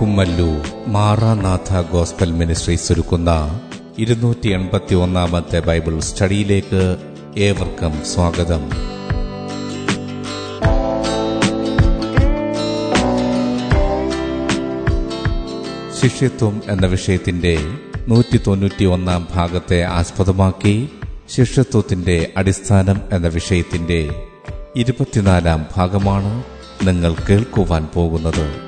Kummallur Maranatha gospel ministries ഒരുക്കുന്ന ഇരുന്നൂറ്റി എൺപത്തി ഒന്നാമത്തെ ബൈബിൾ സ്റ്റഡിയിലേക്ക് ഏവർക്കും സ്വാഗതം. ശിഷ്യത്വം എന്ന വിഷയത്തിന്റെ നൂറ്റി തൊണ്ണൂറ്റി ഒന്നാം ഭാഗത്തെ ആസ്പദമാക്കി ശിഷ്യത്വത്തിന്റെ അടിസ്ഥാനം എന്ന വിഷയത്തിന്റെ ഇരുപത്തിനാലാം ഭാഗമാണ് നിങ്ങൾ കേൾക്കുവാൻ പോകുന്നത്.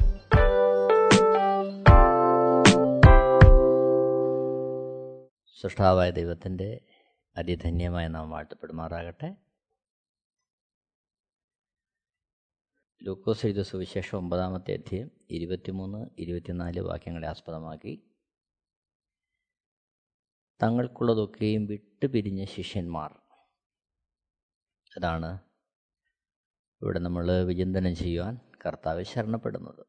സൃഷ്ടാവായ ദൈവത്തിന്റെ അതിധന്യമായ നാം വാഴ്ത്തപ്പെടുമാറാകട്ടെ. ലൂക്കോസ് എഴുതിയ സുവിശേഷം ഒമ്പതാമത്തെ അധ്യയം ഇരുപത്തിമൂന്ന് ഇരുപത്തിനാല് വാക്യങ്ങളെ ആസ്പദമാക്കി. തങ്ങൾക്കുള്ളതൊക്കെയും വിട്ടുപിരിഞ്ഞ ശിഷ്യന്മാർ. അതാണ് ഇവിടെ നമ്മൾ വിചിന്തനം ചെയ്യുവാൻ കർത്താവ് ശരണപ്പെടുന്നത്.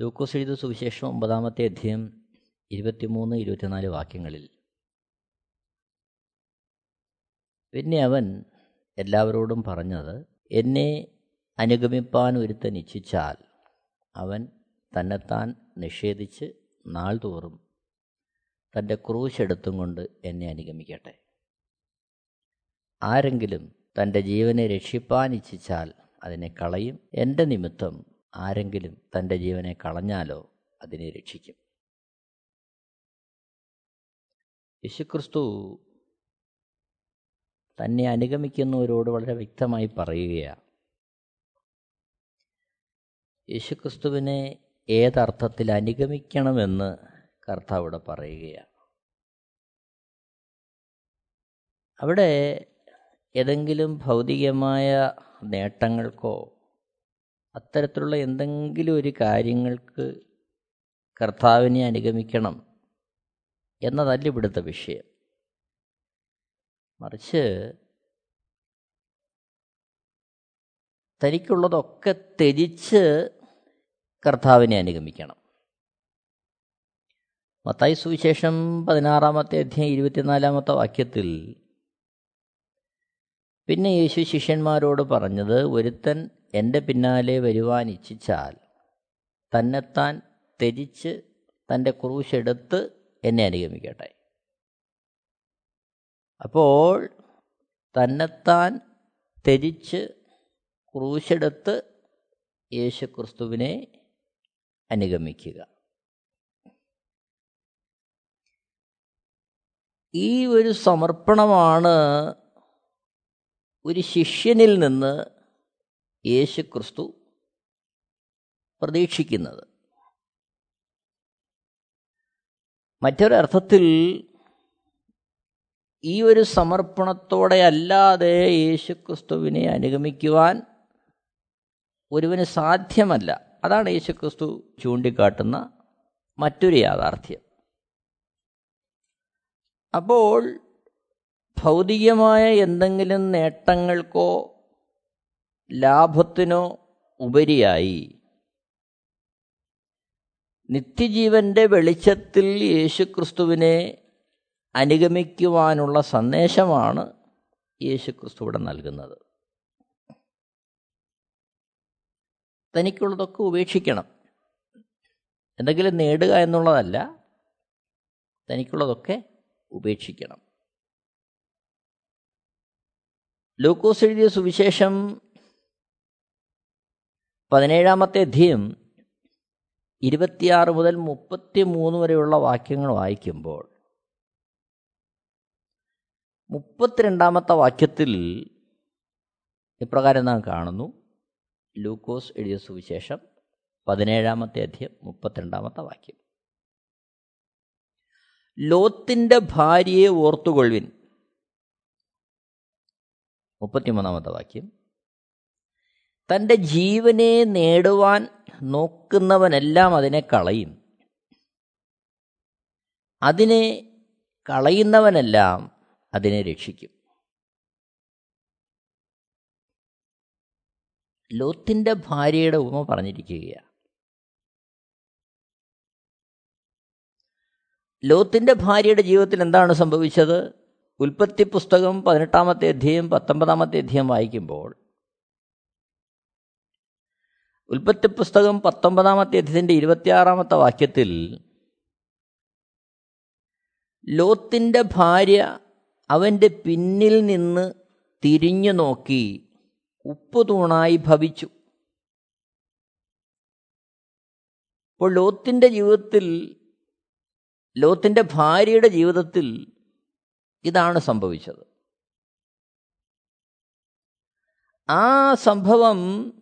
ലൂക്കോസ് എഴുതിയ സുവിശേഷം ഒമ്പതാമത്തെ അധ്യയം ഇരുപത്തിമൂന്ന് ഇരുപത്തിനാല് വാക്യങ്ങളിൽ. പിന്നെ അവൻ എല്ലാവരോടും പറഞ്ഞത് എന്നെ അനുഗമിപ്പാൻ ഒരുത്തൻ ഇച്ഛിച്ചാൽ അവൻ തന്നെത്താൻ നിഷേധിച്ച് നാൾതോറും തന്റെ ക്രൂശെടുത്തും കൊണ്ട് എന്നെ അനുഗമിക്കട്ടെ. ആരെങ്കിലും തന്റെ ജീവനെ രക്ഷിപ്പാൻ ഇച്ഛിച്ചാൽ അതിനെ കളയും. എന്റെ നിമിത്തം ആരെങ്കിലും തന്റെ ജീവനെ കളഞ്ഞാലോ അതിനെ രക്ഷിക്കും. യേശുക്രിസ്തു തന്നെ അനുഗമിക്കുന്നവരോട് വളരെ വ്യക്തമായി പറയുകയാണ്. യേശുക്രിസ്തുവിനെ ഏതർത്ഥത്തിൽ അനുഗമിക്കണമെന്ന് കർത്താവ് ഇവിടെ പറയുകയാണ്. അവിടെ ഏതെങ്കിലും ഭൗതികമായ നേട്ടങ്ങൾക്കോ അത്തരത്തിലുള്ള എന്തെങ്കിലും ഒരു കാര്യങ്ങൾക്ക് കർത്താവിനെ അനുഗമിക്കണം എന്നതല്ല ഇവിടുത്തെ വിഷയം. മറിച്ച് തനിക്കുള്ളതൊക്കെ ത്യജിച്ച് കർത്താവിനെ അനുഗമിക്കണം. മത്തായി സുവിശേഷം പതിനാറാമത്തെ അധ്യായം ഇരുപത്തിനാലാമത്തെ വാക്യത്തിൽ പിന്നെ യേശു ശിഷ്യന്മാരോട് പറഞ്ഞത് ഒരുത്തൻ എന്റെ പിന്നാലെ വരുവാൻ ഇച്ഛിച്ചാൽ തന്നെത്താൻ ത്യജിച്ച് തന്റെ ക്രൂശെടുത്ത് എന്നെ അനുഗമിക്കട്ടെ. അപ്പോൾ തന്നെത്താൻ ത്യജിച്ച് ക്രൂശെടുത്ത് യേശുക്രിസ്തുവിനെ അനുഗമിക്കുക. ഈ ഒരു സമർപ്പണമാണ് ഒരു ശിഷ്യനിൽ നിന്ന് യേശുക്രിസ്തു പ്രതീക്ഷിക്കുന്നത്. മറ്റൊരർത്ഥത്തിൽ ഈ ഒരു സമർപ്പണത്തോടെ അല്ലാതെ യേശുക്രിസ്തുവിനെ അനുഗമിക്കുവാൻ ഒരുവന് സാധ്യമല്ല. അതാണ് യേശുക്രിസ്തു ചൂണ്ടിക്കാട്ടുന്ന മറ്റൊരു യാഥാർത്ഥ്യം. അപ്പോൾ ഭൗതികമായ എന്തെങ്കിലും നേട്ടങ്ങൾക്കോ ലാഭത്തിനോ ഉപരിയായി നിത്യജീവന്റെ വെളിച്ചത്തിൽ യേശുക്രിസ്തുവിനെ അനുഗമിക്കുവാനുള്ള സന്ദേശമാണ് യേശുക്രിസ്തു ഇവിടെ നൽകുന്നത്. തനിക്കുള്ളതൊക്കെ ഉപേക്ഷിക്കണം. എന്തെങ്കിലും നേടുക എന്നുള്ളതല്ല തനിക്കുള്ളതൊക്കെ ഉപേക്ഷിക്കണം. ലൂക്കോസ് എഴുതിയ സുവിശേഷം പതിനേഴാമത്തെ അധ്യയം ഇരുപത്തിയാറ് മുതൽ മുപ്പത്തി മൂന്ന് വരെയുള്ള വാക്യങ്ങൾ വായിക്കുമ്പോൾ മുപ്പത്തിരണ്ടാമത്തെ വാക്യത്തിൽ ഇപ്രകാരം നാം കാണുന്നു. ലൂക്കോസ് എഴുതിയ സുവിശേഷം പതിനേഴാമത്തെ അധ്യയം മുപ്പത്തിരണ്ടാമത്തെ വാക്യം. ലോത്തിന്റെ ഭാര്യയെ ഓർത്തുകൊള്ളുവിൻ. മുപ്പത്തിമൂന്നാമത്തെ വാക്യം. തന്റെ ജീവനെ നേടുവാൻ നോക്കുന്നവനെല്ലാം അതിനെ കളയും. അതിനെ കളയുന്നവനെല്ലാം അതിനെ രക്ഷിക്കും. ലോത്തിന്റെ ഭാര്യയുടെ ഉപമ പറഞ്ഞിരിക്കുകയാണ്. ലോത്തിന്റെ ഭാര്യയുടെ ജീവിതത്തിൽ എന്താണ് സംഭവിച്ചത്? ഉൽപ്പത്തി പുസ്തകം പതിനെട്ടാമത്തെ അധ്യയം പത്തൊമ്പതാമത്തെ അധ്യയം വായിക്കുമ്പോൾ ഉൽപ്പത്തി പുസ്തകം പത്തൊമ്പതാമത്തെ അധ്യത്തിന്റെ ഇരുപത്തിയാറാമത്തെ വാക്യത്തിൽ ലോത്തിന്റെ ഭാര്യ അവന്റെ പിന്നിൽ നിന്ന് തിരിഞ്ഞു നോക്കി ഉപ്പ് തൂണായി ഭവിച്ചു. അപ്പോൾ ലോത്തിന്റെ ജീവിതത്തിൽ ലോത്തിന്റെ ഭാര്യയുടെ ജീവിതത്തിൽ ഇതാണ് സംഭവിച്ചത്. ആ സംഭവം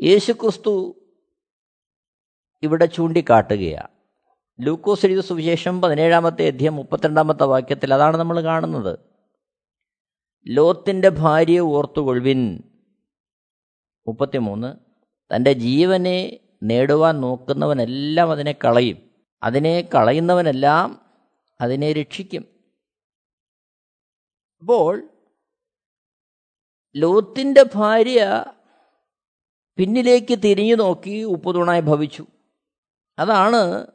യേശുക്രിസ്തു ഇവിടെ ചൂണ്ടിക്കാട്ടുകയാണ് ലൂക്കോസ് എഴുതിയ സുവിശേഷം പതിനേഴാമത്തെ അധ്യയം മുപ്പത്തിരണ്ടാമത്തെ വാക്യത്തിൽ അതാണ് നമ്മൾ കാണുന്നത്. ലോത്തിന്റെ ഭാര്യയെ ഓർത്തുകൊഴിവിൻ മുപ്പത്തിമൂന്ന്. തന്റെ ജീവനെ നേടുവാൻ നോക്കുന്നവനെല്ലാം അതിനെ കളയും. അതിനെ കളയുന്നവനെല്ലാം അതിനെ രക്ഷിക്കും. അപ്പോൾ ലോത്തിന്റെ ഭാര്യ പിന്നിലേക്ക് തിരിഞ്ഞു നോക്കി ഉപ്പുതുണായി ഭവിച്ചു. അതാണ്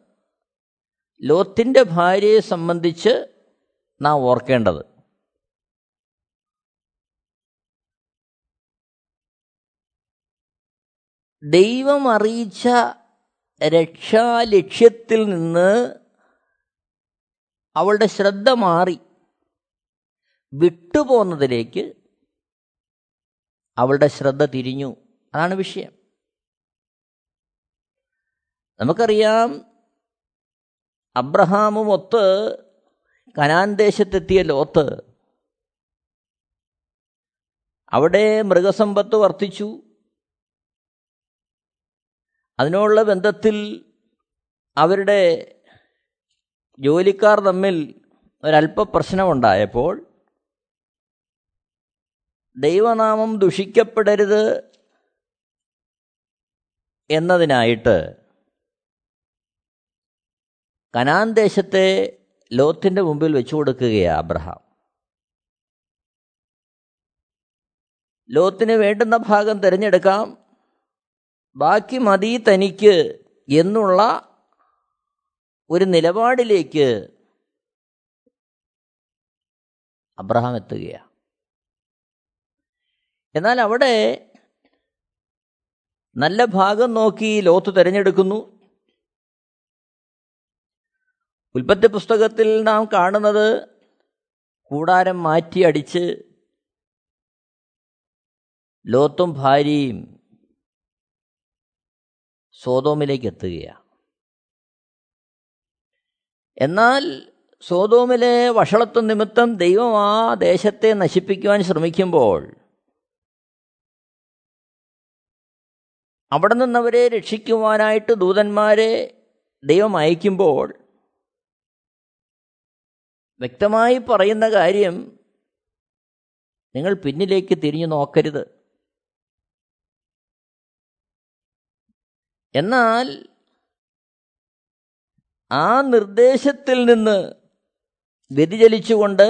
ലോത്തിന്റെ ഭാര്യയെ സംബന്ധിച്ച് നാം ഓർക്കേണ്ടത്. ദൈവം അറിയിച്ച രക്ഷാലക്ഷ്യത്തിൽ നിന്ന് അവളുടെ ശ്രദ്ധ മാറി വിട്ടുപോകുന്നതിലേക്ക് അവളുടെ ശ്രദ്ധ തിരിഞ്ഞു. അതാണ് വിഷയം. നമുക്കറിയാം അബ്രഹാമും ഒത്ത് കനാൻ ദേശത്തെത്തിയ ലോത്ത് അവിടെ മൃഗസമ്പത്ത് വർത്തിച്ചു. അതിനുള്ള ബന്ധത്തിൽ അവരുടെ ജോലിക്കാർ തമ്മിൽ ഒരല്പ പ്രശ്നമുണ്ടായപ്പോൾ ദൈവനാമം ദുഷിക്കപ്പെടരുത് എന്നതിനായിട്ട് കനാൻ ദേശത്തെ ലോത്തിന്റെ മുമ്പിൽ വെച്ചു കൊടുക്കുകയാണ് അബ്രഹാം. ലോത്തിന് വേണ്ടുന്ന ഭാഗം തിരഞ്ഞെടുക്കാം. ബാക്കി മതി തനിക്ക് എന്നുള്ള ഒരു നിലപാടിലേക്ക് അബ്രഹാം എത്തുകയാണ് എന്നാൽ അവിടെ നല്ല ഭാഗം നോക്കി ലോത്ത് തിരഞ്ഞെടുക്കുന്നു. ഉൽപ്പത്തി പുസ്തകത്തിൽ നാം കാണുന്നത് കൂടാരം മാറ്റി അടിച്ച് ലോത്തും ഭാര്യയും സോതോമിലേക്ക് എത്തുകയാണ്. എന്നാൽ സോതോമിലെ വഷളത്വം നിമിത്തം ദൈവം ആ ദേശത്തെ നശിപ്പിക്കുവാൻ ശ്രമിക്കുമ്പോൾ അവിടെ നിന്നവരെ രക്ഷിക്കുവാനായിട്ട് ദൂതന്മാരെ ദൈവം അയക്കുമ്പോൾ വ്യക്തമായി പറയുന്ന കാര്യം നിങ്ങൾ പിന്നിലേക്ക് തിരിഞ്ഞു നോക്കരുത്. എന്നാൽ ആ നിർദ്ദേശത്തിൽ നിന്ന് വ്യതിചലിച്ചുകൊണ്ട്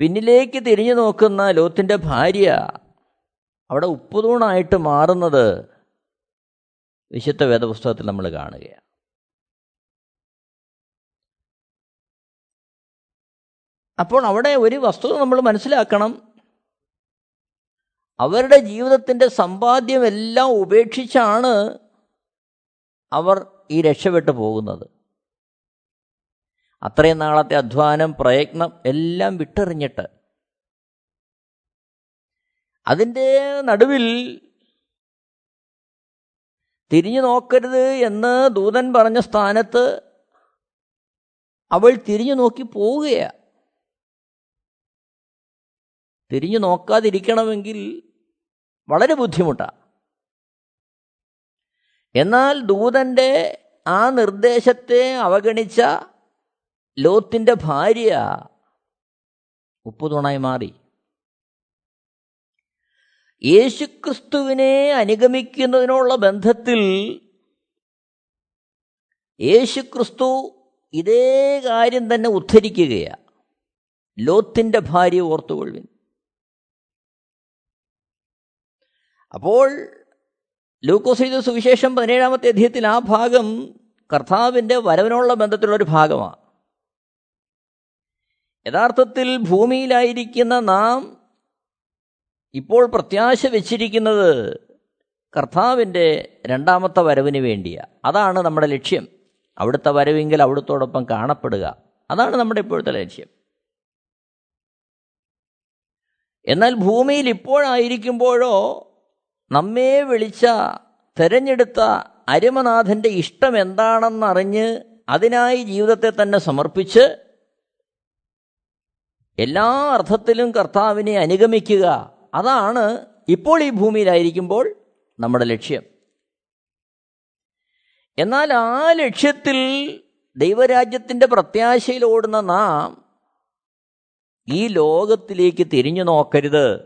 പിന്നിലേക്ക് തിരിഞ്ഞു നോക്കുന്ന ലോത്തിന്റെ ഭാര്യ അവിടെ ഉപ്പുതൂണായിട്ട് മാറുന്നത് വിശുദ്ധ വേദപുസ്തകത്തിൽ നമ്മൾ കാണുകയാണ്. അപ്പോൾ അവിടെ ഒരു വസ്തുത നമ്മൾ മനസ്സിലാക്കണം. അവരുടെ ജീവിതത്തിന്റെ സമ്പാദ്യമെല്ലാം ഉപേക്ഷിച്ചാണ് അവർ ഈ രക്ഷപ്പെട്ടു പോകുന്നത്. അത്രയും നാളത്തെ അധ്വാനം പ്രയത്നം എല്ലാം വിട്ടെറിഞ്ഞിട്ട് അതിന്റെ നടുവിൽ തിരിഞ്ഞു നോക്കരുത് എന്ന് ദൂതൻ പറഞ്ഞ സ്ഥാനത്ത് അവൾ തിരിഞ്ഞു നോക്കി പോവുകയാണ് തിരിഞ്ഞു നോക്കാതിരിക്കണമെങ്കിൽ വളരെ ബുദ്ധിമുട്ടാണ് എന്നാൽ ദൂതന്റെ ആ നിർദ്ദേശത്തെ അവഗണിച്ച ലോത്തിന്റെ ഭാര്യ ഉപ്പുതുണായി മാറി. യേശുക്രിസ്തുവിനെ അനുഗമിക്കുന്നതിനുള്ള ബന്ധത്തിൽ യേശുക്രിസ്തു ഇതേ കാര്യം തന്നെ ഉദ്ധരിക്കുകയാണ് ലോത്തിന്റെ ഭാര്യ ഓർത്തുകൊള്ളുവിൻ. അപ്പോൾ ലൂക്കോസ് സുവിശേഷം പതിനേഴാമത്തെ അധ്യയത്തിൽ ആ ഭാഗം കർത്താവിന്റെ വരവിനുള്ള ബന്ധത്തിലുള്ളൊരു ഭാഗമാണ് യഥാർത്ഥത്തിൽ ഭൂമിയിലായിരിക്കുന്ന നാം ഇപ്പോൾ പ്രത്യാശ വെച്ചിരിക്കുന്നത് കർത്താവിന്റെ രണ്ടാമത്തെ വരവിന് വേണ്ടിയാണ് അതാണ് നമ്മുടെ ലക്ഷ്യം. അവിടുത്തെ വരവെങ്കിൽ അവിടുത്തോടൊപ്പം കാണപ്പെടുക. അതാണ് നമ്മുടെ ഇപ്പോഴത്തെ ലക്ഷ്യം. എന്നാൽ ഭൂമിയിൽ ഇപ്പോഴായിരിക്കുമ്പോഴോ നമ്മെ വിളിച്ച തെരഞ്ഞെടുത്ത അരുമനാഥന്റെ ഇഷ്ടം എന്താണെന്നറിഞ്ഞ് അതിനായി ജീവിതത്തെ തന്നെ സമർപ്പിച്ച് എല്ലാ അർത്ഥത്തിലും കർത്താവിനെ അനുഗമിക്കുക. അതാണ് ഇപ്പോൾ ഈ ഭൂമിയിലായിരിക്കുമ്പോൾ നമ്മുടെ ലക്ഷ്യം. എന്നാൽ ആ ലക്ഷ്യത്തിൽ ദൈവരാജ്യത്തിന്റെ പ്രത്യാശയിൽ ഓടുന്ന നാം ഈ ലോകത്തിലേക്ക് തിരിഞ്ഞു നോക്കരുത്.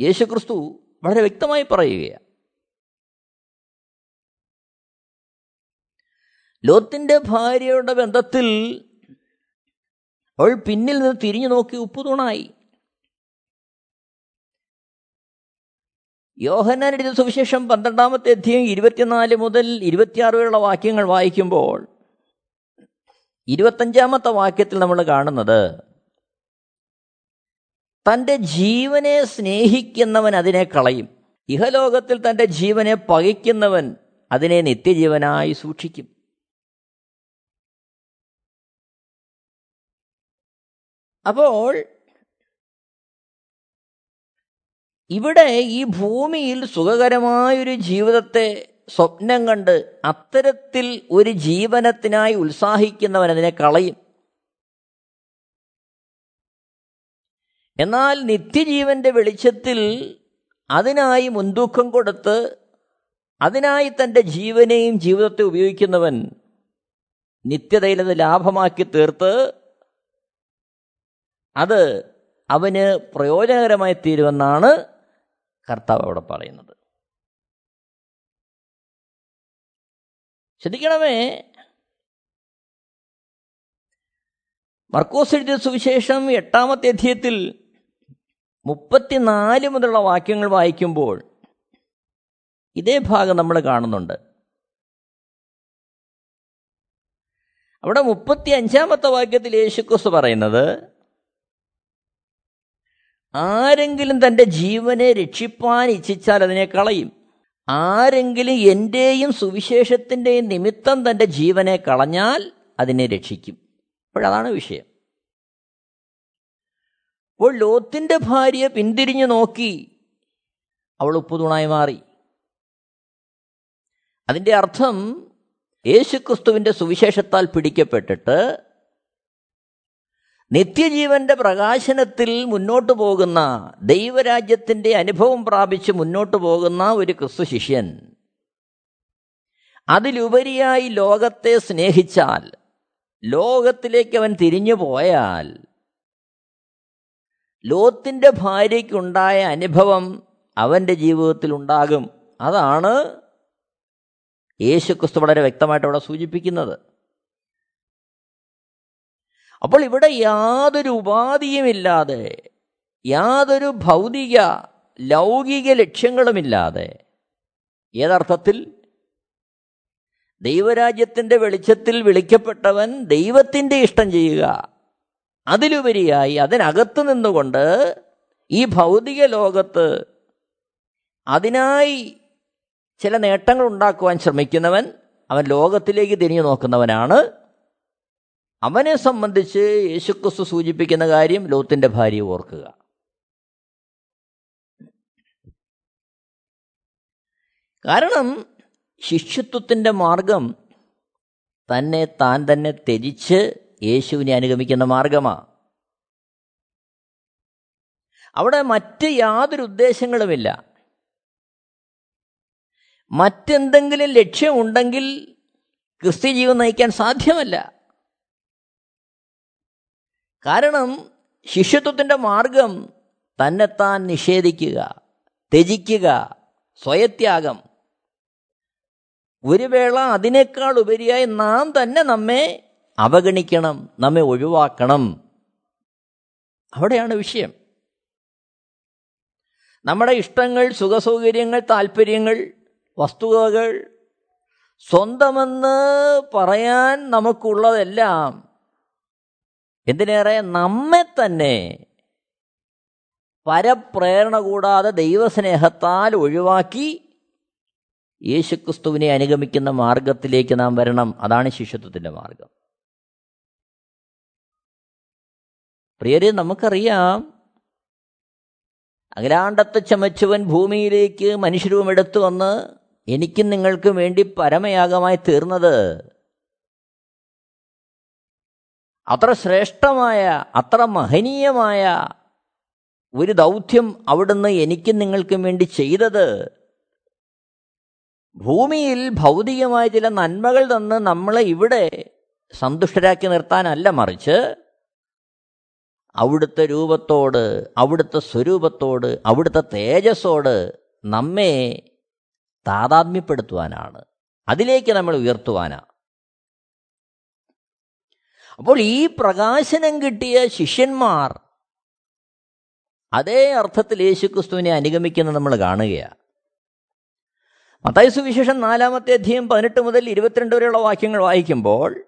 യേശുക്രിസ്തു വളരെ വ്യക്തമായി പറയുകയാണ്. ലോത്തിന്റെ ഭാര്യയുടെ ബന്ധത്തിൽ അവൾ പിന്നിൽ നിന്ന് തിരിഞ്ഞു നോക്കി ഉപ്പുതൂണായി. യോഹന്നാൻ എഴുതിയ സുവിശേഷം പന്ത്രണ്ടാമത്തെ അധ്യയം ഇരുപത്തിനാല് മുതൽ ഇരുപത്തിയാറ് വരെയുള്ള വാക്യങ്ങൾ വായിക്കുമ്പോൾ ഇരുപത്തഞ്ചാമത്തെ വാക്യത്തിൽ നമ്മൾ കാണുന്നത് തന്റെ ജീവനെ സ്നേഹിക്കുന്നവൻ അതിനെ കളയും. ഇഹലോകത്തിൽ തന്റെ ജീവനെ പകയ്ക്കുന്നവൻ അതിനെ നിത്യജീവനായി സൂക്ഷിക്കും. അപ്പോൾ ഇവിടെ ഈ ഭൂമിയിൽ സുഖകരമായൊരു ജീവിതത്തെ സ്വപ്നം കണ്ട് അത്തരത്തിൽ ഒരു ജീവനത്തിനായി ഉത്സാഹിക്കുന്നവൻ അതിനെ കളയും. എന്നാൽ നിത്യജീവന്റെ വെളിച്ചത്തിൽ അതിനായി മുൻതൂക്കം കൊടുത്ത് അതിനായി തന്റെ ജീവനെയും ജീവിതത്തെ ഉപയോഗിക്കുന്നവൻ നിത്യതയിലത് ലാഭമാക്കി തീർത്ത് അത് അവന് പ്രയോജനകരമായി തീരുമെന്നാണ് കർത്താവ് അവിടെ പറയുന്നത്. ശ്രദ്ധിക്കണമേ മർക്കോസ് എഴുതിയ സുവിശേഷം എട്ടാമത്തെ അധ്യയത്തിൽ മുപ്പത്തിനാല് മുതലുള്ള വാക്യങ്ങൾ വായിക്കുമ്പോൾ ഇതേ ഭാഗം നമ്മൾ കാണുന്നുണ്ട്. അവിടെ മുപ്പത്തി അഞ്ചാമത്തെ വാക്യത്തിൽ യേശുക്രിസ്തു പറയുന്നത് ആരെങ്കിലും തന്റെ ജീവനെ രക്ഷിപ്പാൻ ഇച്ഛിച്ചാൽ അതിനെ കളയും. ആരെങ്കിലും എന്റെയും സുവിശേഷത്തിന്റെയും നിമിത്തം തന്റെ ജീവനെ കളഞ്ഞാൽ അതിനെ രക്ഷിക്കും. അപ്പോഴതാണ് വിഷയം. അപ്പോൾ ലോത്തിന്റെ ഭാര്യ പിന്തിരിഞ്ഞു നോക്കി. അവൾ ഉപ്പുതൂണായി മാറി. അതിന്റെ അർത്ഥം യേശുക്രിസ്തുവിന്റെ സുവിശേഷത്താൽ പിടിക്കപ്പെട്ടിട്ട് നിത്യജീവന്റെ പ്രകാശനത്തിൽ മുന്നോട്ടു പോകുന്ന ദൈവരാജ്യത്തിന്റെ അനുഭവം പ്രാപിച്ച് മുന്നോട്ടു പോകുന്ന ഒരു ക്രിസ്തു ശിഷ്യൻ. അതിലുപരിയായി ലോകത്തെ സ്നേഹിച്ചാൽ ലോകത്തിലേക്ക് അവൻ തിരിഞ്ഞു പോയാൽ ലോത്തിന്റെ ഭാര്യയ്ക്കുണ്ടായ അനുഭവം അവന്റെ ജീവിതത്തിൽ ഉണ്ടാകും. അതാണ് യേശുക്രിസ്തു വളരെ വ്യക്തമായിട്ട് അവിടെ സൂചിപ്പിക്കുന്നത്. അപ്പോൾ ഇവിടെ യാതൊരു ഉപാധിയുമില്ലാതെ യാതൊരു ഭൗതിക ലൗകിക ലക്ഷ്യങ്ങളുമില്ലാതെ ഏതർത്ഥത്തിൽ ദൈവരാജ്യത്തിന്റെ വെളിച്ചത്തിൽ വിളിക്കപ്പെട്ടവൻ ദൈവത്തിന്റെ ഇഷ്ടം ചെയ്യുക. അതിലുപരിയായി അതിനകത്ത് നിന്നുകൊണ്ട് ഈ ഭൗതിക ലോകത്ത് അതിനായി ചില നേട്ടങ്ങൾ ഉണ്ടാക്കുവാൻ ശ്രമിക്കുന്നവൻ അവൻ ലോകത്തിലേക്ക് തിരിഞ്ഞു നോക്കുന്നവനാണ് അവനെ സംബന്ധിച്ച് യേശുക്രിസ്തു സൂചിപ്പിക്കുന്ന കാര്യം ലോത്തിന്റെ ഭാര്യ ഓർക്കുക. കാരണം ശിഷ്യത്വത്തിന്റെ മാർഗം തന്നെ താൻ തന്നെ ത്യജിച്ച് യേശുവിനെ അനുഗമിക്കുന്ന മാർഗമാണ് അവിടെ മറ്റ് യാതൊരു ഉദ്ദേശങ്ങളുമില്ല. മറ്റെന്തെങ്കിലും ലക്ഷ്യമുണ്ടെങ്കിൽ ക്രിസ്ത്യ ജീവൻ നയിക്കാൻ സാധ്യമല്ല. കാരണം ശിഷ്യത്വത്തിന്റെ മാർഗം തന്നെത്താൻ നിഷേധിക്കുക ത്യജിക്കുക സ്വയത്യാഗം. ഒരു വേള അതിനേക്കാൾ ഉപരിയായി നാം തന്നെ നമ്മെ അവഗണിക്കണം നമ്മെ ഒഴിവാക്കണം. അവിടെയാണ് വിഷയം. നമ്മുടെ ഇഷ്ടങ്ങൾ സുഖസൗകര്യങ്ങൾ താല്പര്യങ്ങൾ വസ്തുതകൾ സ്വന്തമെന്ന് പറയാൻ നമുക്കുള്ളതെല്ലാം എന്തിനേറെ? നമ്മെ തന്നെ പരപ്രേരണ കൂടാതെ ദൈവസ്നേഹത്താൽ ഒഴിവാക്കി യേശുക്രിസ്തുവിനെ അനുഗമിക്കുന്ന മാർഗത്തിലേക്ക് നാം വരണം. അതാണ് ശിഷ്യത്വത്തിന്റെ മാർഗം പ്രിയരെ നമുക്കറിയാം അഖിലാണ്ടത്തെ ചമച്ചവൻ ഭൂമിയിലേക്ക് മനുഷ്യരൂപം എടുത്തു വന്ന് എനിക്കും നിങ്ങൾക്കും വേണ്ടി പരമയാഗമായി തീർന്നത് അത്ര ശ്രേഷ്ഠമായ അത്ര മഹനീയമായ ഒരു ദൗത്യം അവിടുന്ന് എനിക്കും നിങ്ങൾക്കും വേണ്ടി ചെയ്തത്. ഭൂമിയിൽ ഭൗതികമായ ചില നന്മകൾ തന്ന് നമ്മളെ ഇവിടെ സന്തുഷ്ടരാക്കി നിർത്താനല്ല മറിച്ച് അവിടുത്തെ രൂപത്തോട് അവിടുത്തെ സ്വരൂപത്തോട് അവിടുത്തെ തേജസ്സോട് നമ്മെ താതാത്മ്യപ്പെടുത്തുവാനാണ്. അതിലേക്ക് നമ്മൾ ഉയർത്തുവാനാണ്. അപ്പോൾ ഈ പ്രകാശനം കിട്ടിയ ശിഷ്യന്മാർ അതേ അർത്ഥത്തിൽ യേശുക്രിസ്തുവിനെ അനുഗമിക്കുന്നത് നമ്മൾ കാണുകയാണ്. മത്തായ സുവിശേഷം നാലാമത്തെ അധ്യയം പതിനെട്ട് മുതൽ ഇരുപത്തിരണ്ട് വരെയുള്ള വാക്യങ്ങൾ വായിക്കുമ്പോൾ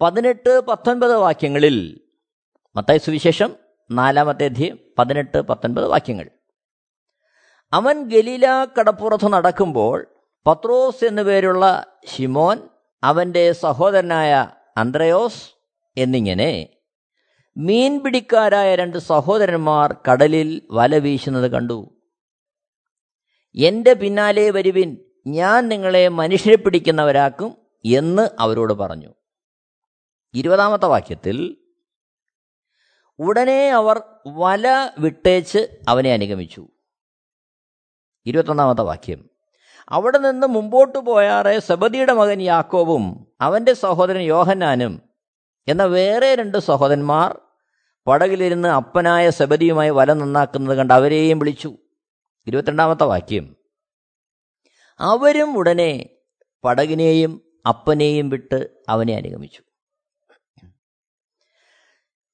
പതിനെട്ട് പത്തൊൻപത് വാക്യങ്ങളിൽ മത്തായ സുവിശേഷം നാലാമത്തെ അധ്യയം പതിനെട്ട് പത്തൊൻപത് വാക്യങ്ങൾ. അവൻ ഗലീല കടപ്പുറത്ത് നടക്കുമ്പോൾ പത്രോസ് എന്നുപേരുള്ള ഷിമോൻ അവന്റെ സഹോദരനായ അന്ത്രയോസ് എന്നിങ്ങനെ മീൻ പിടിക്കാരായ രണ്ട് സഹോദരന്മാർ കടലിൽ വല വീശുന്നത് കണ്ടു. എന്റെ പിന്നാലെ വരുവിൻ ഞാൻ നിങ്ങളെ മനുഷ്യരെ പിടിക്കുന്നവരാക്കും എന്ന് അവരോട് പറഞ്ഞു. ഇരുപതാമത്തെ വാക്യത്തിൽ ഉടനെ അവർ വല വിട്ടേച്ച് അവനെ അനുഗമിച്ചു. ഇരുപത്തൊന്നാമത്തെ വാക്യം അവിടെ നിന്ന് മുമ്പോട്ട് പോയാറെ സബദിയുടെ മകൻ യാക്കോബും അവന്റെ സഹോദരൻ യോഹന്നാനും. എന്ന വേറെ രണ്ട് സഹോദരന്മാർ പടകിലിരുന്ന് അപ്പനായ സബദിയുമായി വല നന്നാക്കുന്നത് കണ്ട് അവരെയും വിളിച്ചു. ഇരുപത്തിരണ്ടാമത്തെ വാക്യം. അവരും ഉടനെ പടകിനെയും അപ്പനെയും വിട്ട് അവനെ അനുഗമിച്ചു.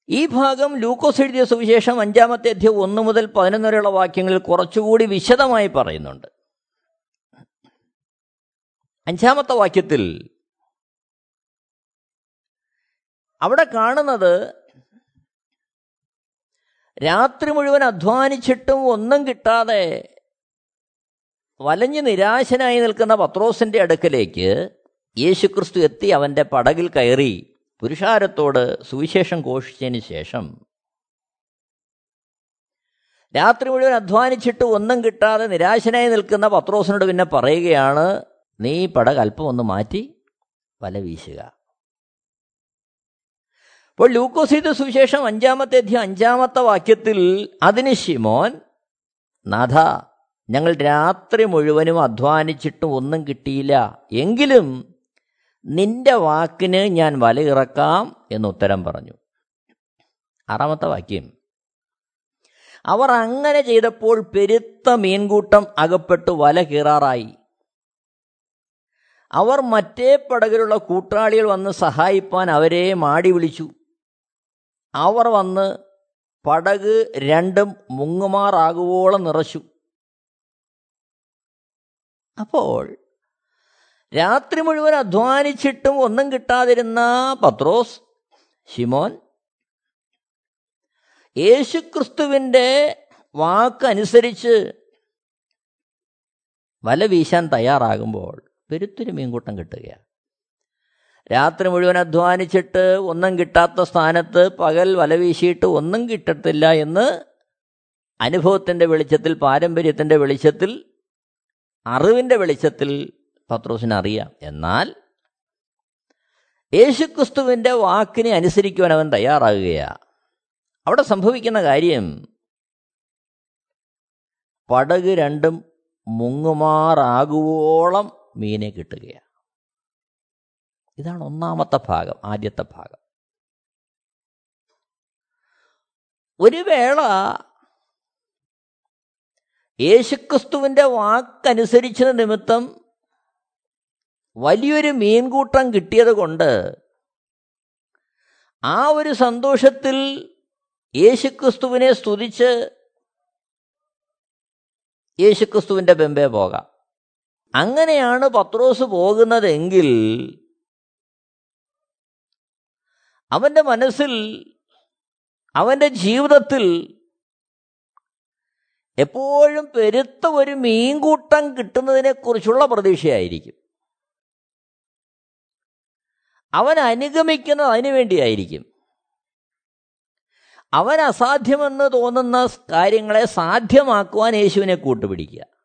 ഈ ഭാഗം ലൂക്കോസ് എഴുതിയ സുവിശേഷം അഞ്ചാമത്തെ അധ്യയം ഒന്ന് മുതൽ പതിനൊന്ന് വരെയുള്ള വാക്യങ്ങളിൽ കുറച്ചുകൂടി വിശദമായി പറയുന്നുണ്ട്. അഞ്ചാമത്തെ വാക്യത്തിൽ അവിടെ കാണുന്നത് രാത്രി മുഴുവൻ അധ്വാനിച്ചിട്ടും ഒന്നും കിട്ടാതെ വലഞ്ഞു നിരാശനായി നിൽക്കുന്ന പത്രോസിന്റെ അടുക്കലേക്ക് യേശുക്രിസ്തു എത്തി അവന്റെ പടകിൽ കയറി പുരുഷാരത്തോട് സുവിശേഷം ഘോഷിച്ചതിന് ശേഷം. രാത്രി മുഴുവൻ അധ്വാനിച്ചിട്ട് ഒന്നും കിട്ടാതെ നിരാശനായി നിൽക്കുന്ന പത്രോസിനോട് പിന്നെ പറയുകയാണ് നീ പടക് അല്പം ഒന്ന് മാറ്റി വല വീശുക. അപ്പോൾ ലൂക്കോസീത സുവിശേഷം അഞ്ചാമത്തെ അധ്യയം അഞ്ചാമത്തെ വാക്യത്തിൽ അതിന് ശിമോൻ നാഥ ഞങ്ങൾ രാത്രി മുഴുവനും അധ്വാനിച്ചിട്ടും ഒന്നും കിട്ടിയില്ല. എങ്കിലും നിന്റെ വാക്കിന് ഞാൻ വല ഇറക്കാം എന്ന് ഉത്തരം പറഞ്ഞു. ആറാമത്തെ വാക്യം അവർ അങ്ങനെ ചെയ്തപ്പോൾ പെരുത്ത മീൻകൂട്ടം അകപ്പെട്ട് വല കീറാറായി. അവർ മറ്റേ പടകിലുള്ള കൂട്ടാളികൾ വന്ന് സഹായിപ്പാൻ അവരെ മാടി വിളിച്ചു. അവർ വന്ന് പടക് രണ്ടും മുങ്ങുമാറാകുവോളം നിറച്ചു. അപ്പോൾ രാത്രി മുഴുവൻ അധ്വാനിച്ചിട്ടും ഒന്നും കിട്ടാതിരുന്ന പത്രോസ് ഷിമോൻ യേശുക്രിസ്തുവിന്റെ വാക്കനുസരിച്ച് വല വീശാൻ തയ്യാറാകുമ്പോൾ പെരുത്തൊരു മീൻകൂട്ടം കിട്ടുകയാണ്. രാത്രി മുഴുവൻ അധ്വാനിച്ചിട്ട് ഒന്നും കിട്ടാത്ത സ്ഥാനത്ത് പകൽ വല വീശിയിട്ട് ഒന്നും കിട്ടത്തില്ല എന്ന് അനുഭവത്തിന്റെ വെളിച്ചത്തിൽ പാരമ്പര്യത്തിന്റെ വെളിച്ചത്തിൽ അറിവിന്റെ വെളിച്ചത്തിൽ പത്രോസിന് അറിയാം. എന്നാൽ യേശുക്രിസ്തുവിന്റെ വാക്കിനെ അനുസരിക്കുവാൻ അവൻ തയ്യാറാകുകയാണ് അവിടെ സംഭവിക്കുന്ന കാര്യം പടക് രണ്ടും മുങ്ങുമാറാകുവോളം മീനെ കിട്ടുകയാണ്. ഇതാണ് ഒന്നാമത്തെ ഭാഗം ആദ്യത്തെ ഭാഗം. ഒരു വേള യേശുക്രിസ്തുവിന്റെ വാക്കനുസരിച്ചത് നിമിത്തം വലിയൊരു മീൻകൂട്ടം കിട്ടിയത് കൊണ്ട് ആ ഒരു സന്തോഷത്തിൽ യേശുക്രിസ്തുവിനെ സ്തുതിച്ച് യേശുക്രിസ്തുവിന്റെ ബെമ്പേ പോകാം. അങ്ങനെയാണ് പത്രോസ് പോകുന്നതെങ്കിൽ അവന്റെ മനസ്സിൽ അവന്റെ ജീവിതത്തിൽ എപ്പോഴും പെരുത്ത ഒരു മീൻകൂട്ടം കിട്ടുന്നതിനെക്കുറിച്ചുള്ള പ്രതീക്ഷയായിരിക്കും. അവൻ അനുഗമിക്കുന്നത് അതിനു വേണ്ടിയായിരിക്കും. അവൻ അസാധ്യമെന്ന് തോന്നുന്ന കാര്യങ്ങളെ സാധ്യമാക്കുവാൻ യേശുവിനെ കൂട്ടുപിടിക്കുക.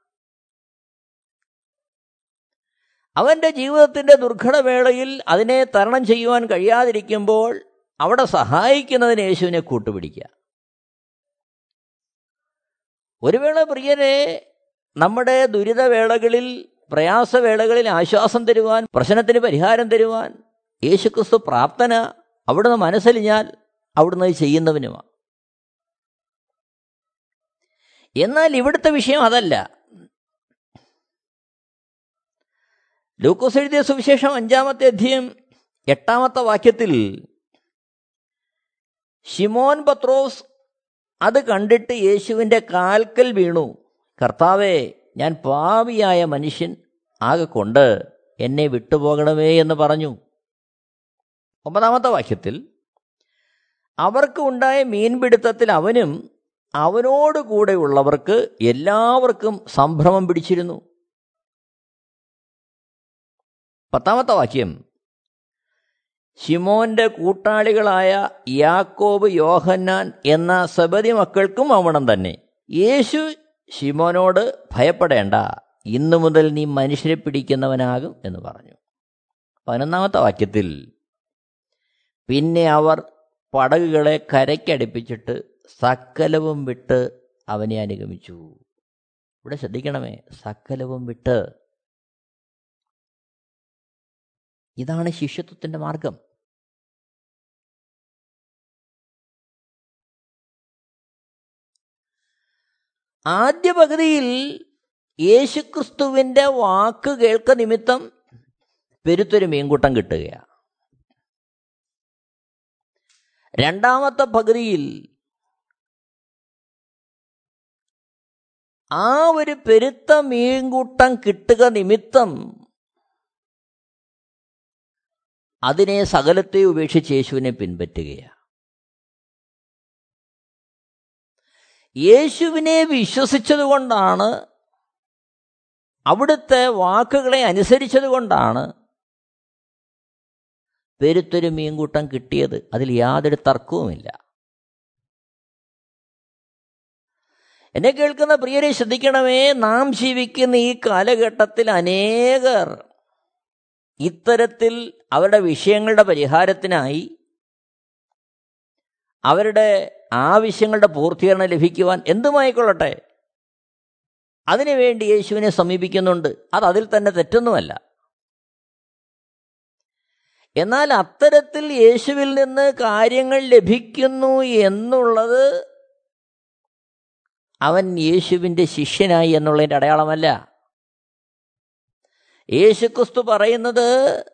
അവന്റെ ജീവിതത്തിന്റെ ദുർഘടവേളയിൽ അതിനെ തരണം ചെയ്യുവാൻ കഴിയാതിരിക്കുമ്പോൾ അവിടെ സഹായിക്കുന്നതിന് യേശുവിനെ കൂട്ടുപിടിക്കുക. ഒരു വേള പ്രിയരെ നമ്മുടെ ദുരിതവേളകളിൽ പ്രയാസവേളകളിൽ ആശ്വാസം തരുവാൻ പ്രശ്നത്തിന് പരിഹാരം തരുവാൻ യേശുക്രിസ്തു പ്രാപ്തന അവിടുന്ന് മനസ്സലിഞ്ഞാൽ അവിടുന്ന് ചെയ്യുന്നവനുമാണ് എന്നാൽ ഇവിടുത്തെ വിഷയം അതല്ല. ലൂക്കോസ് എഴുതിയ സുവിശേഷം അഞ്ചാമത്തെ അധ്യയം എട്ടാമത്തെ വാക്യത്തിൽ ഷിമോൻ പത്രോസ് അത് കണ്ടിട്ട് യേശുവിന്റെ കാൽക്കൽ വീണു. കർത്താവെ ഞാൻ പാവിയായ മനുഷ്യൻ ആകെ കൊണ്ട് എന്നെ വിട്ടുപോകണമേ എന്ന് പറഞ്ഞു. ഒമ്പതാമത്തെ വാക്യത്തിൽ അവർക്ക് ഉണ്ടായ മീൻപിടുത്തത്തിൽ അവനും അവനോട് കൂടെയുള്ളവർക്ക് എല്ലാവർക്കും സംഭ്രമം പിടിച്ചിരുന്നു. പത്താമത്തെ വാക്യം. ഷിമോന്റെ കൂട്ടാളികളായ യാക്കോബ് യോഹന്നാൻ എന്ന സബരി മക്കൾക്കും അവണം തന്നെ. യേശു ഷിമോനോട് ഭയപ്പെടേണ്ട. ഇന്നു മുതൽ നീ മനുഷ്യരെ പിടിക്കുന്നവനാകും എന്ന് പറഞ്ഞു. പതിനൊന്നാമത്തെ വാക്യത്തിൽ പിന്നെ അവർ പടകുകളെ കരയ്ക്കടുപ്പിച്ചിട്ട് സക്കലവും വിട്ട് അവനെ അനുഗമിച്ചു. ഇവിടെ ശ്രദ്ധിക്കണമേ സക്കലവും വിട്ട് ഇതാണ് ശിഷ്യത്വത്തിന്റെ മാർഗം. ആദ്യ പകുതിയിൽ യേശുക്രിസ്തുവിന്റെ വാക്ക് കേൾക്ക നിമിത്തം പെരുത്തൊരു മീൻകൂട്ടം കിട്ടുകയാണ് രണ്ടാമത്തെ പകുതിയിൽ ആ ഒരു പെരുത്ത മീൻകൂട്ടം കിട്ടുക നിമിത്തം അതിനെ സകലത്തെ ഉപേക്ഷിച്ച് യേശുവിനെ പിൻപറ്റുകയാണ്. യേശുവിനെ വിശ്വസിച്ചതുകൊണ്ടാണ് അവിടുത്തെ വാക്കുകളെ അനുസരിച്ചതുകൊണ്ടാണ് പെരുത്തൊരു മീൻകൂട്ടം കിട്ടിയത്. അതിൽ യാതൊരു തർക്കവുമില്ല. എന്നെ കേൾക്കുന്ന പ്രിയരെ ശ്രദ്ധിക്കണമേ നാം ജീവിക്കുന്ന ഈ കാലഘട്ടത്തിൽ അനേകർ ഇത്തരത്തിൽ അവരുടെ വിഷയങ്ങളുടെ പരിഹാരത്തിനായി അവരുടെ ആവശ്യങ്ങളുടെ പൂർത്തീകരണം ലഭിക്കുവാൻ എന്തുമായിക്കൊള്ളട്ടെ? അതിനുവേണ്ടി യേശുവിനെ സമീപിക്കുന്നുണ്ട്. അത് അതിൽ തന്നെ തെറ്റൊന്നുമല്ല. എന്നാൽ അത്തരത്തിൽ യേശുവിൽ നിന്ന് കാര്യങ്ങൾ ലഭിക്കുന്നു എന്നുള്ളത് അവൻ യേശുവിന്റെ ശിഷ്യനായി എന്നുള്ളതിന്റെ അടയാളമല്ല. യേശുക്രിസ്തു പറയുന്നത്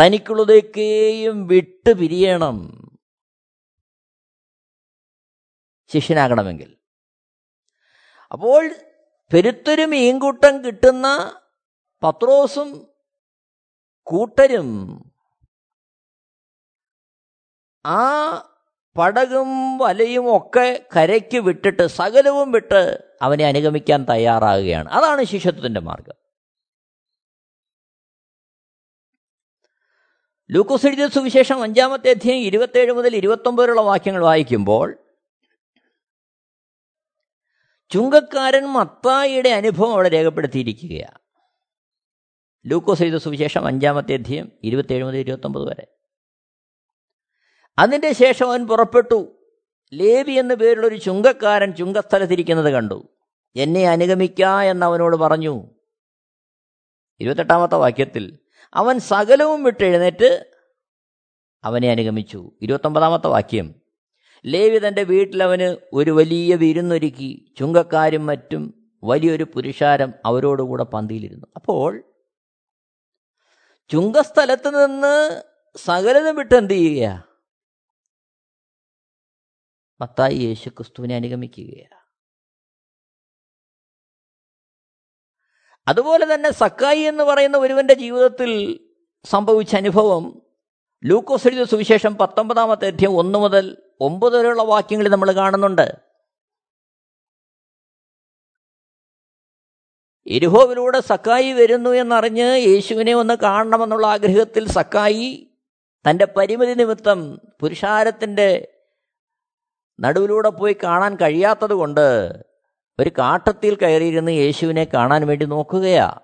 തനിക്കുള്ളതൊക്കെയും വിട്ടു പിരിയണം. ശിഷ്യനാകണമെങ്കിൽ. അപ്പോൾ പെരുത്തൊരു മീൻകൂട്ടം കിട്ടുന്ന പത്രോസും കൂട്ടരും ആ പടകും വലയും ഒക്കെ കരയ്ക്ക് വിട്ടിട്ട് സകലവും വിട്ട് അവനെ അനുഗമിക്കാൻ തയ്യാറാകുകയാണ്. അതാണ് ശിഷ്യത്വത്തിന്റെ മാർഗം. ലൂക്കോസ് എഴുതിയ സുവിശേഷം അഞ്ചാമത്തെ അധ്യായം ഇരുപത്തേഴ് മുതൽ ഇരുപത്തൊമ്പതിലുള്ള വാക്യങ്ങൾ വായിക്കുമ്പോൾ ചുങ്കക്കാരൻ മത്തായിയുടെ അനുഭവം അവിടെ രേഖപ്പെടുത്തിയിരിക്കുകയാണ്. ലൂക്കോസ് എഴുതിയ സുവിശേഷം അഞ്ചാമത്തെ അധ്യായം ഇരുപത്തേഴ് മുതൽ ഇരുപത്തൊമ്പത് വരെ. അതിന്റെ ശേഷം അവൻ പുറപ്പെട്ടു. ലേവി എന്ന പേരുള്ള ഒരു ചുങ്കക്കാരൻ ചുങ്കസ്ഥലത്തിരിക്കുന്നത് കണ്ടു. എന്നെ അനുഗമിക്ക എന്ന് അവനോട് പറഞ്ഞു. ഇരുപത്തെട്ടാമത്തെ വാക്യത്തിൽ അവൻ സകലവും വിട്ടെഴുന്നേറ്റ് അവനെ അനുഗമിച്ചു. ഇരുപത്തൊമ്പതാമത്തെ വാക്യം. ലേവി തന്റെ വീട്ടിലവന് ഒരു വലിയ വിരുന്നൊരുക്കി. ചുങ്കക്കാരും മറ്റും വലിയൊരു പുരുഷാരം അവരോടുകൂടെ പന്തിയിലിരുന്നു. അപ്പോൾ ചുങ്കസ്ഥലത്ത് നിന്ന് സകലതും വിട്ട് എന്ത് ചെയ്യുക? മത്തായി യേശു ക്രിസ്തുവിനെ അതുപോലെ തന്നെ സക്കായി എന്ന് പറയുന്ന ഒരുവന്റെ ജീവിതത്തിൽ സംഭവിച്ച അനുഭവം ലൂക്കോസ് എഴുതിയ സുവിശേഷം പത്തൊമ്പതാമത്തെ അധ്യയം ഒന്ന് മുതൽ ഒമ്പത് വരെയുള്ള വാക്യങ്ങളിൽ നമ്മൾ കാണുന്നുണ്ട്. എരുഹോവിലൂടെ സക്കായി വരുന്നു എന്നറിഞ്ഞ് യേശുവിനെ ഒന്ന് കാണണമെന്നുള്ള ആഗ്രഹത്തിൽ സക്കായി തന്റെ പരിമിതി നിമിത്തം പുരുഷാരത്തിന്റെ നടുവിലൂടെ പോയി കാണാൻ കഴിയാത്തത് കൊണ്ട് ഒരു കാട്ടത്തിൽ കയറിയിരുന്ന് യേശുവിനെ കാണാൻ വേണ്ടി നോക്കുകയാ.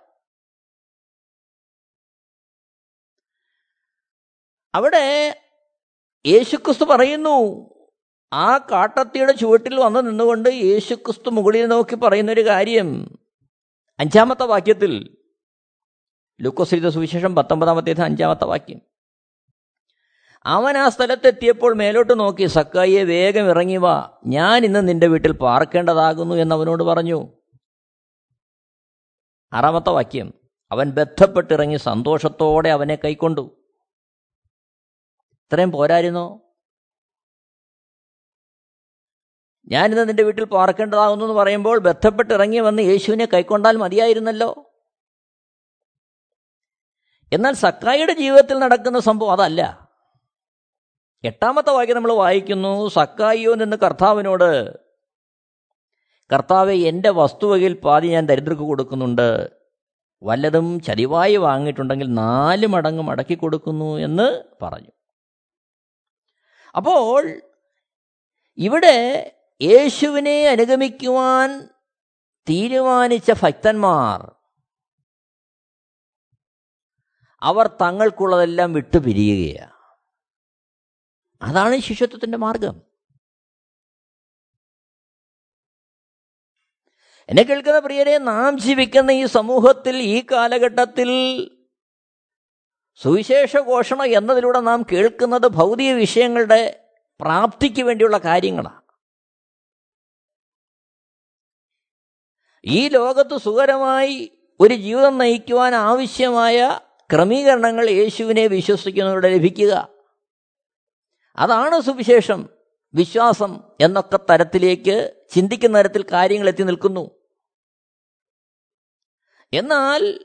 അവിടെ യേശുക്രിസ്തു പറയുന്നു ആ കാട്ടത്തിയുടെ ചുവട്ടിൽ വന്ന് നിന്നുകൊണ്ട് യേശുക്രിസ്തു മുകളിൽ നോക്കി പറയുന്നൊരു കാര്യം. അഞ്ചാമത്തെ വാക്യത്തിൽ ലുക്കോസ് സുവിശേഷം പത്തൊമ്പതാമത്തേത് അഞ്ചാമത്തെ വാക്യം. അവൻ ആ സ്ഥലത്തെത്തിയപ്പോൾ മേലോട്ട് നോക്കി സക്കായിയെ വേഗം ഇറങ്ങി വാ. ഞാൻ ഇന്ന് നിന്റെ വീട്ടിൽ പാർക്കേണ്ടതാകുന്നു എന്ന് അവനോട് പറഞ്ഞു. ആറാമത്തെ വാക്യം അവൻ ബന്ധപ്പെട്ടിറങ്ങി സന്തോഷത്തോടെ അവനെ കൈക്കൊണ്ടു. ഇത്രയും പോരായിരുന്നോ? ഞാനിന്ന് നിന്റെ വീട്ടിൽ പാർക്കേണ്ടതാകുന്നു എന്ന് പറയുമ്പോൾ ബന്ധപ്പെട്ട് ഇറങ്ങി വന്ന് യേശുവിനെ കൈക്കൊണ്ടാൽ മതിയായിരുന്നല്ലോ. എന്നാൽ സക്കായിയുടെ ജീവിതത്തിൽ നടക്കുന്ന സംഭവം അതല്ല. എട്ടാമത്തെ വാക്യം നമ്മൾ വായിക്കുന്നു സക്കായിയോ നിന്ന് കർത്താവിനോട് കർത്താവെ എന്റെ വസ്തുവകയിൽ പാതി ഞാൻ ദരിദ്രർക്ക് കൊടുക്കുന്നുണ്ട്. വല്ലതും ചതിവായി വാങ്ങിയിട്ടുണ്ടെങ്കിൽ നാല് മടങ്ങ് മടക്കി കൊടുക്കുന്നു എന്ന് പറഞ്ഞു. അപ്പോൾ ഇവിടെ യേശുവിനെ അനുഗമിക്കുവാൻ തീരുമാനിച്ച ഭക്തന്മാർ അവർ തങ്ങൾക്കുള്ളതെല്ലാം വിട്ടുപിരിയുകയാണ്. അതാണ് ശിഷ്യത്വത്തിന്റെ മാർഗം. എന്നെ കേൾക്കുന്ന പ്രിയരെ നാം ജീവിക്കുന്ന ഈ സമൂഹത്തിൽ ഈ കാലഘട്ടത്തിൽ സുവിശേഷ ഘോഷണം എന്നതിലൂടെ നാം കേൾക്കുന്നത് ഭൗതിക വിഷയങ്ങളുടെ പ്രാപ്തിക്ക് വേണ്ടിയുള്ള കാര്യങ്ങളാണ് ഈ ലോകത്ത് സുഖരമായി ഒരു ജീവിതം നയിക്കുവാൻ ആവശ്യമായ ക്രമീകരണങ്ങൾ യേശുവിനെ വിശ്വസിക്കുന്നവരുടെ ലഭിക്കുക. അതാണ് സുവിശേഷം. വിശ്വാസം എന്നൊക്കെ തരത്തിലേക്ക് ചിന്തിക്കുന്ന തരത്തിൽ കാര്യങ്ങൾ എത്തി നിൽക്കുന്നു. എന്നാൽ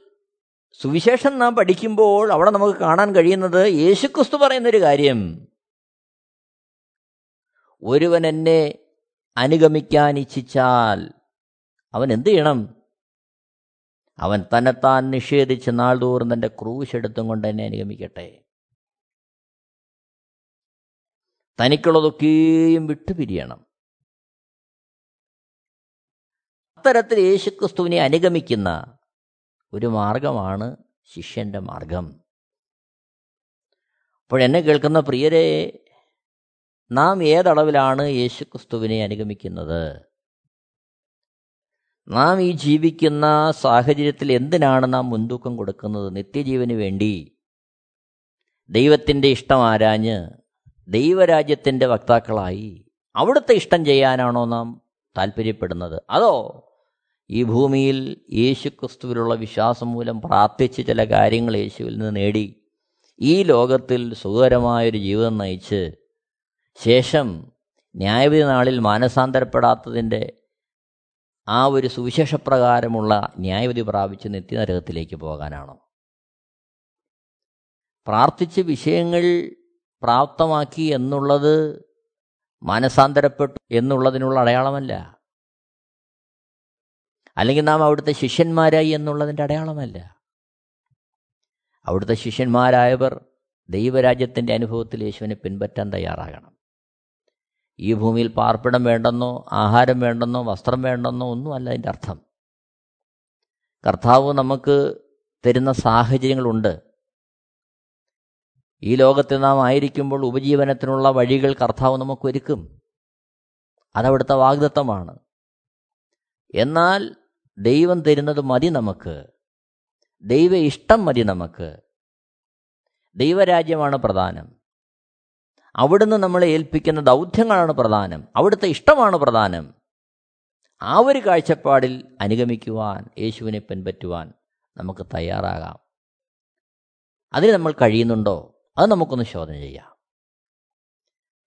സുവിശേഷം നാം പഠിക്കുമ്പോൾ അവിടെ നമുക്ക് കാണാൻ കഴിയുന്നത് യേശുക്രിസ്തു പറയുന്നൊരു കാര്യം. ഒരുവൻ എന്നെ അനുഗമിക്കാൻ ഇച്ഛിച്ചാൽ അവൻ എന്ത് ചെയ്യണം? അവൻ തന്നെത്താൻ നിഷേധിച്ച് നാൾതോറും തന്റെ ക്രൂശെടുത്തും കൊണ്ട് എന്നെ അനുഗമിക്കട്ടെ. തനിക്കുള്ളതൊക്കെയും വിട്ടുപിരിയണം. അത്തരത്തിൽ യേശുക്രിസ്തുവിനെ അനുഗമിക്കുന്ന ഒരു മാർഗമാണ് ശിഷ്യന്റെ മാർഗം. അപ്പോൾ എന്നെ കേൾക്കുന്ന പ്രിയരെ നാം ഏതളവിലാണ് യേശുക്രിസ്തുവിനെ അനുഗമിക്കുന്നത്? നാം ഈ ജീവിക്കുന്ന സാഹചര്യത്തിൽ എന്തിനാണ് നാം മുൻതൂക്കം കൊടുക്കുന്നത്? നിത്യജീവന് വേണ്ടി ദൈവത്തിന്റെ ഇഷ്ടം ആരാഞ്ഞ് ദൈവരാജ്യത്തിന്റെ വക്താക്കളായി അവിടുത്തെ ഇഷ്ടം ചെയ്യാനാണോ നാം താല്പര്യപ്പെടുന്നത് അതോ ഈ ഭൂമിയിൽ യേശുക്രിസ്തുവിലുള്ള വിശ്വാസം മൂലം പ്രാർത്ഥിച്ച് ചില കാര്യങ്ങൾ യേശുവിൽ നിന്ന് നേടി ഈ ലോകത്തിൽ സുഖകരമായൊരു ജീവിതം നയിച്ച് ശേഷം ന്യായവിധി നാളിൽ മാനസാന്തരപ്പെടാത്തതിന്റെ ആ ഒരു സുവിശേഷപ്രകാരമുള്ള ന്യായവിധി പ്രാപിച്ച് നിത്യനരകത്തിലേക്ക് പോകാനാണോ? പ്രാർത്ഥിച്ച് വിഷയങ്ങൾ പ്രാപ്തമാക്കി എന്നുള്ളത് മാനസാന്തരപ്പെട്ടു എന്നുള്ളതിനുള്ള അടയാളമല്ല. അല്ലെങ്കിൽ നാം അവിടുത്തെ ശിഷ്യന്മാരായി എന്നുള്ളതിന്റെ അടയാളമല്ല. അവിടുത്തെ ശിഷ്യന്മാരായവർ ദൈവരാജ്യത്തിന്റെ അനുഭവത്തിൽ യേശുവിനെ പിൻപറ്റാൻ തയ്യാറാകണം. ഈ ഭൂമിയിൽ പാർപ്പിടം വേണ്ടെന്നോ ആഹാരം വേണ്ടെന്നോ വസ്ത്രം വേണ്ടെന്നോ ഒന്നുമല്ല അതിന്റെ അർത്ഥം. കർത്താവ് നമുക്ക് തരുന്ന സാഹചര്യങ്ങളുണ്ട്. ഈ ലോകത്തിൽ നാം ആയിരിക്കുമ്പോൾ ഉപജീവനത്തിനുള്ള വഴികൾ കർത്താവ് നമുക്ക് ഒരുക്കും അതവിടുത്തെ വാഗ്ദത്തമാണ്. എന്നാൽ ദൈവം തരുന്നത് മതി നമുക്ക്. ദൈവ ഇഷ്ടം മതി നമുക്ക്. ദൈവരാജ്യമാണ് പ്രധാനം. അവിടുന്ന് നമ്മളെ ഏൽപ്പിക്കുന്ന ദൗത്യങ്ങളാണ് പ്രധാനം. അവിടുത്തെ ഇഷ്ടമാണ് പ്രധാനം. ആ ഒരു കാഴ്ചപ്പാടിൽ അനുഗമിക്കുവാൻ യേശുവിനെ പിൻപറ്റുവാൻ നമുക്ക് തയ്യാറാകാം. അതിന് നമ്മൾ കഴിയുന്നുണ്ടോ? അത് നമുക്കൊന്ന് ശോധന ചെയ്യാം.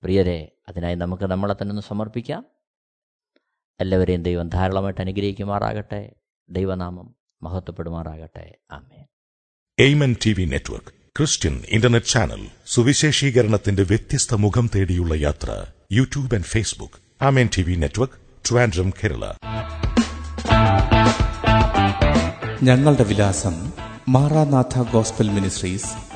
പ്രിയരെ അതിനായി നമുക്ക് നമ്മളെ തന്നെ ഒന്ന് സമർപ്പിക്കാം. എല്ലാവരെയും ദൈവം ധാരാളമായിട്ട് അനുഗ്രഹിക്കുമാറാകട്ടെ. ദൈവനാമം മഹത്വപ്പെടുമാറാകട്ടെ. ആമേ Amen T V network Christian internet channel സുവിശേഷീകരണത്തിന്റെ വ്യത്യസ്ത മുഖം തേടിയുള്ള യാത്ര YouTube and Facebook. Amen T V network Trivandrum Kerala. ഞങ്ങളുടെ വിലാസം Maranatha gospel ministries